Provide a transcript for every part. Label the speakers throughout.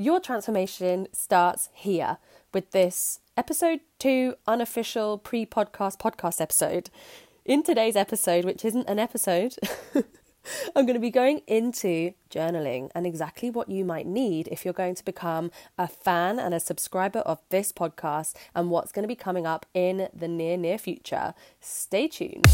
Speaker 1: Your transformation starts here with this episode two unofficial pre podcast podcast episode. In today's episode, which isn't an episode, I'm going to be going into journaling and exactly what you might need if you're going to become a fan and a subscriber of this podcast and what's going to be coming up in the near, near future. Stay tuned.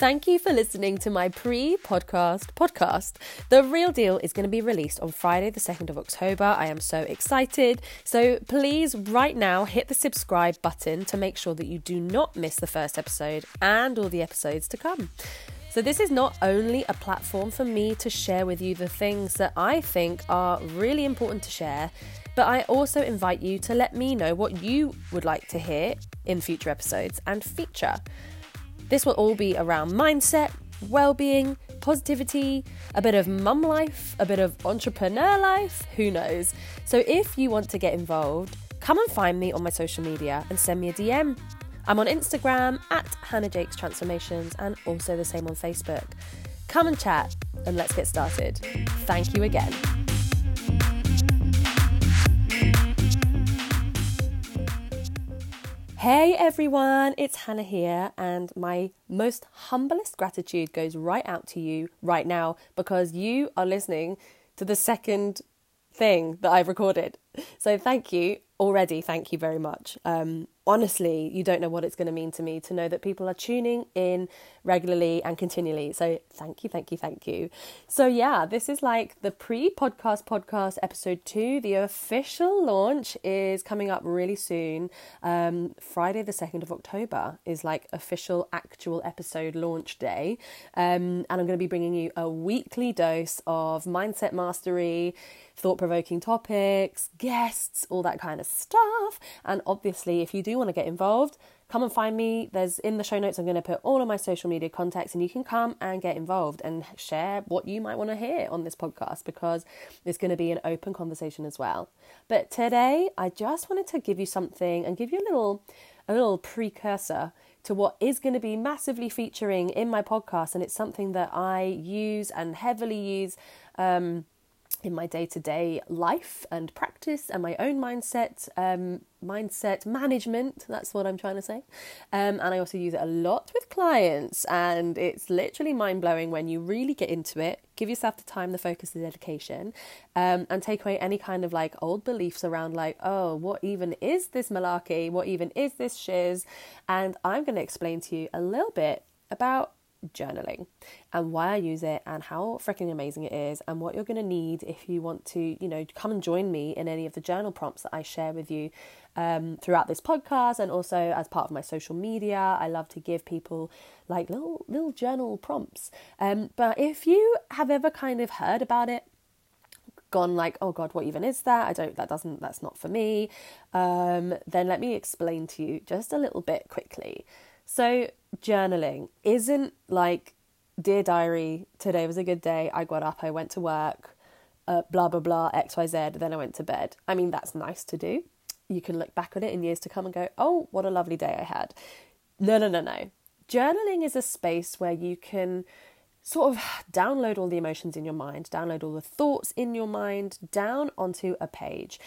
Speaker 1: Thank you for listening to my pre podcast podcast. The real deal is going to be released on Friday, the 2nd of October. I am so excited. So please, right now, hit the subscribe button to make sure that you do not miss the first episode and all the episodes to come. So, this is not only a platform for me to share with you the things that I think are really important to share, but I also invite you to let me know what you would like to hear in future episodes and feature. This will all be around mindset, well-being, positivity, a bit of mum life, a bit of entrepreneur life, who knows. So if you want to get involved, come and find me on my social media and send me a DM. I'm on Instagram at Hannah Jakes Transformations and also the same on Facebook. Come and chat and let's get started. Thank you again. Hey everyone, it's Hannah here, and my most humblest gratitude goes right out to you right now because you are listening to the second thing that I've recorded. So, thank you already. Thank you very much. Um, honestly, you don't know what it's going to mean to me to know that people are tuning in regularly and continually. So, thank you, thank you, thank you. So, yeah, this is like the pre podcast podcast episode two. The official launch is coming up really soon. Um, Friday, the 2nd of October, is like official actual episode launch day. Um, and I'm going to be bringing you a weekly dose of mindset mastery thought provoking topics, guests, all that kind of stuff. And obviously, if you do want to get involved, come and find me. There's in the show notes, I'm going to put all of my social media contacts, and you can come and get involved and share what you might want to hear on this podcast because it's going to be an open conversation as well. But today, I just wanted to give you something and give you a little, a little precursor to what is going to be massively featuring in my podcast, and it's something that I use and heavily use. Um, in my day to day life and practice and my own mindset, um, mindset management. That's what I'm trying to say. Um, and I also use it a lot with clients. And it's literally mind blowing when you really get into it. Give yourself the time, the focus, the dedication, um, and take away any kind of like old beliefs around, like, oh, what even is this malarkey? What even is this shiz? And I'm going to explain to you a little bit about journaling and why I use it and how freaking amazing it is and what you're going to need if you want to, you know, come and join me in any of the journal prompts that I share with you um, throughout this podcast and also as part of my social media. I love to give people like little little journal prompts. Um, but if you have ever kind of heard about it, gone like oh god what even is that i don't that doesn't that's not for me um, then let me explain to you just a little bit quickly so, journaling isn't like, Dear Diary, today was a good day. I got up, I went to work, uh, blah, blah, blah, XYZ, then I went to bed. I mean, that's nice to do. You can look back on it in years to come and go, oh, what a lovely day I had. No, no, no, no. Journaling is a space where you can sort of download all the emotions in your mind, download all the thoughts in your mind down onto a page.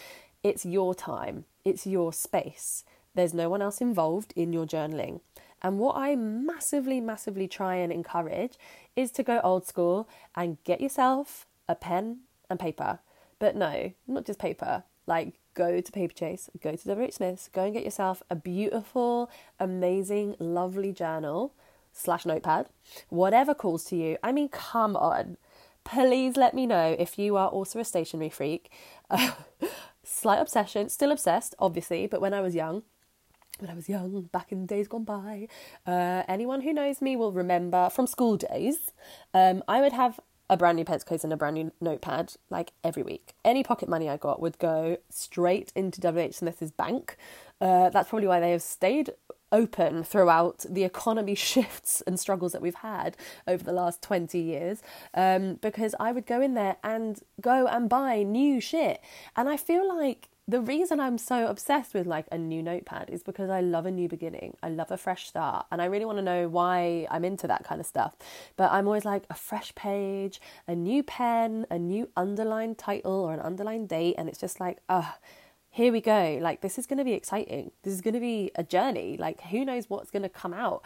Speaker 1: It's your time, it's your space. There's no one else involved in your journaling. And what I massively, massively try and encourage is to go old school and get yourself a pen and paper. But no, not just paper. Like, go to Paper Chase, go to WH Smith's, go and get yourself a beautiful, amazing, lovely journal slash notepad, whatever calls to you. I mean, come on. Please let me know if you are also a stationery freak. slight obsession, still obsessed, obviously, but when I was young, when I was young, back in days gone by. Uh, anyone who knows me will remember from school days, um, I would have a brand new pencil case and a brand new notepad like every week. Any pocket money I got would go straight into WH Smith's bank. Uh, that's probably why they have stayed open throughout the economy shifts and struggles that we've had over the last 20 years um, because I would go in there and go and buy new shit. And I feel like the reason I'm so obsessed with like a new notepad is because I love a new beginning. I love a fresh start. And I really want to know why I'm into that kind of stuff. But I'm always like a fresh page, a new pen, a new underlined title or an underlined date. And it's just like, ah, here we go. Like, this is going to be exciting. This is going to be a journey. Like, who knows what's going to come out.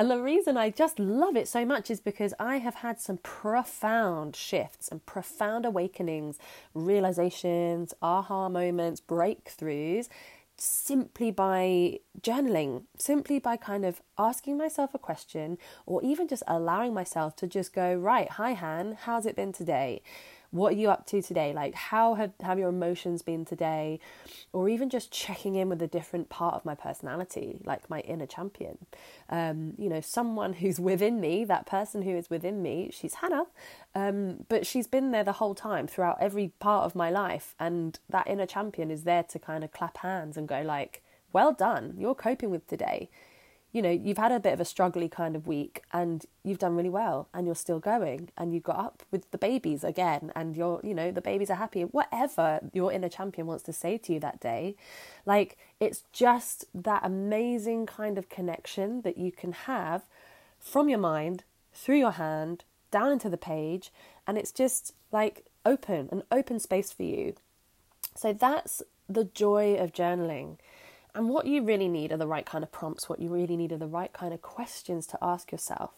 Speaker 1: And the reason I just love it so much is because I have had some profound shifts and profound awakenings, realizations, aha moments, breakthroughs simply by journaling, simply by kind of asking myself a question or even just allowing myself to just go, right, hi, Han, how's it been today? What are you up to today? Like, how have, have your emotions been today? Or even just checking in with a different part of my personality, like my inner champion. Um, you know, someone who's within me, that person who is within me, she's Hannah, um, but she's been there the whole time throughout every part of my life. And that inner champion is there to kind of clap hands and go, like, well done, you're coping with today you know, you've had a bit of a struggly kind of week and you've done really well and you're still going and you got up with the babies again and you're, you know, the babies are happy. Whatever your inner champion wants to say to you that day, like it's just that amazing kind of connection that you can have from your mind through your hand down into the page and it's just like open, an open space for you. So that's the joy of journaling and what you really need are the right kind of prompts, what you really need are the right kind of questions to ask yourself.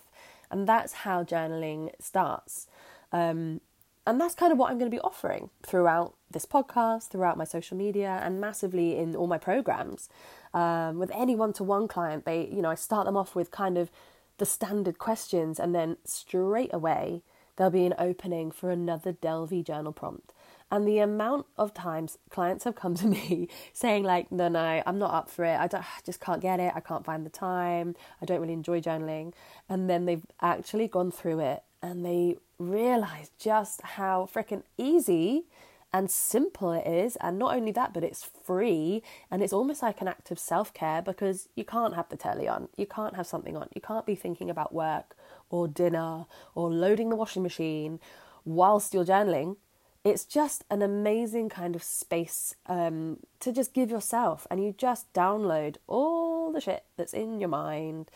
Speaker 1: And that's how journaling starts. Um, and that's kind of what I'm going to be offering throughout this podcast, throughout my social media, and massively in all my programs. Um, with any one to one client, they, you know, I start them off with kind of the standard questions, and then straight away there'll be an opening for another Delvey journal prompt. And the amount of times clients have come to me saying, like, no, no, I'm not up for it. I, don't, I just can't get it. I can't find the time. I don't really enjoy journaling. And then they've actually gone through it and they realize just how freaking easy and simple it is. And not only that, but it's free and it's almost like an act of self care because you can't have the telly on, you can't have something on, you can't be thinking about work or dinner or loading the washing machine whilst you're journaling it's just an amazing kind of space um, to just give yourself and you just download all the shit that's in your mind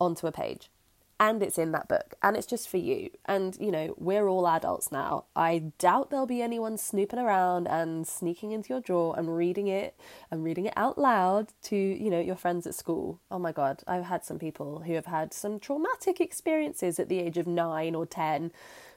Speaker 1: onto a page and it's in that book and it's just for you. And you know we're all adults now. I doubt there'll be anyone snooping around and sneaking into your drawer and reading it and reading it out loud to you know your friends at school. Oh my god i've had some people who have had some traumatic experiences at the age of 9 or 10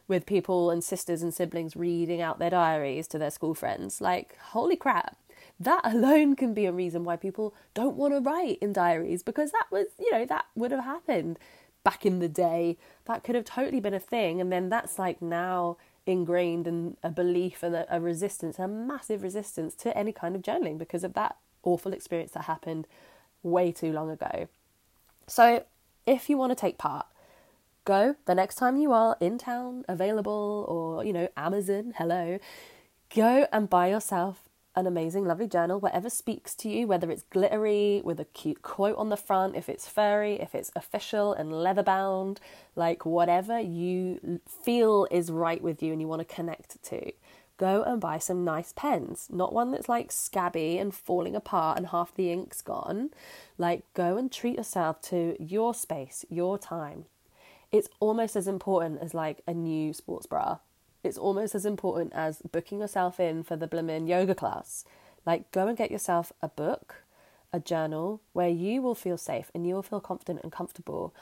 Speaker 1: with people and sisters and siblings reading out their diaries to their school friends. Like, holy crap. That alone can be a reason why people don't want to write in diaries because that was, you know, that would have happened back in the day. That could have totally been a thing. And then that's like now ingrained in a belief and a, resistance, a massive resistance to any kind of journaling because of that awful experience that happened way too long ago. So, if you want to take part, go the next time you are in town, available, or, you know, Amazon, hello, go and buy yourself an amazing, lovely journal, whatever speaks to you, whether it's glittery with a cute quote on the front, if it's furry, if it's official and leather bound, like whatever you feel is right with you and you want to connect to. Go and buy some nice pens, not one that's like scabby and falling apart and half the ink's gone. Like, go and treat yourself to your space, your time, it's almost as important as like a new sports bra. It's almost as important as booking yourself in for the blimmin' yoga class. Like, go and get yourself a book, a journal where you will feel safe and you will feel confident and comfortable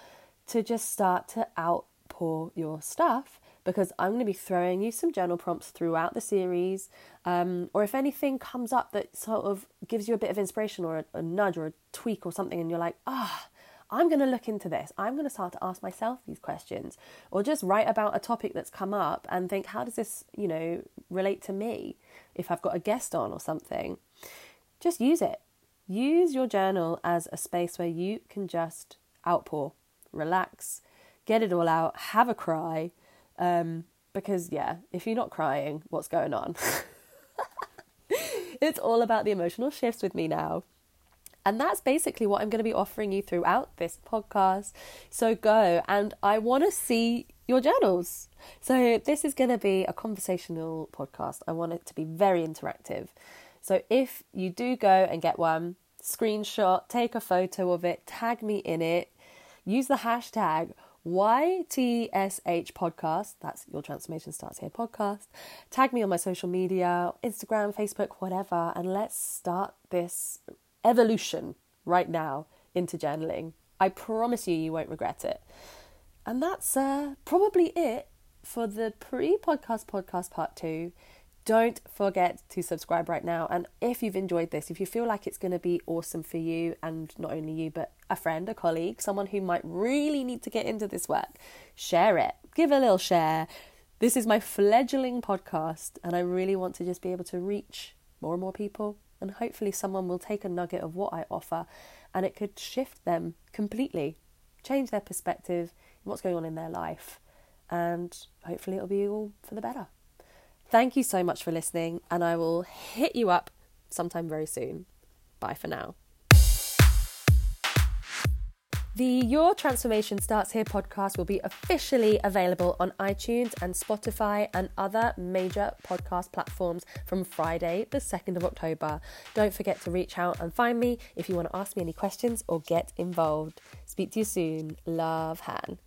Speaker 1: to just start to outpour your stuff because I'm going to be throwing you some journal prompts throughout the series. Um, or if anything comes up that sort of gives you a bit of inspiration or a, a nudge or a tweak or something, and you're like, ah, oh, I'm going to look into this. I'm going to start to ask myself these questions or just write about a topic that's come up and think, how does this, you know, relate to me if I've got a guest on or something? Just use it. Use your journal as a space where you can just outpour, relax, get it all out, have a cry. Um, because, yeah, if you're not crying, what's going on? it's all about the emotional shifts with me now. And that's basically what I'm going to be offering you throughout this podcast. So go and I want to see your journals. So this is going to be a conversational podcast. I want it to be very interactive. So if you do go and get one, screenshot, take a photo of it, tag me in it, use the hashtag YTSH podcast. That's your transformation starts here podcast. Tag me on my social media, Instagram, Facebook, whatever, and let's start this evolution right now into journaling. I promise you, you won't regret it. And that's uh, probably it for the pre podcast podcast part two. Don't forget to subscribe right now. And if you've enjoyed this, if you feel like it's going to be awesome for you, and not only you, but a friend, a colleague, someone who might really need to get into this work, share it. Give a little share. This is my fledgling podcast, and I really want to just be able to reach more and more people. And hopefully, someone will take a nugget of what I offer and it could shift them completely, change their perspective, what's going on in their life, and hopefully, it'll be all for the better. Thank you so much for listening, and I will hit you up sometime very soon. Bye for now. The Your Transformation Starts Here podcast will be officially available on iTunes and Spotify and other major podcast platforms from Friday, the 2nd of October. Don't forget to reach out and find me if you want to ask me any questions or get involved. Speak to you soon. Love, Han.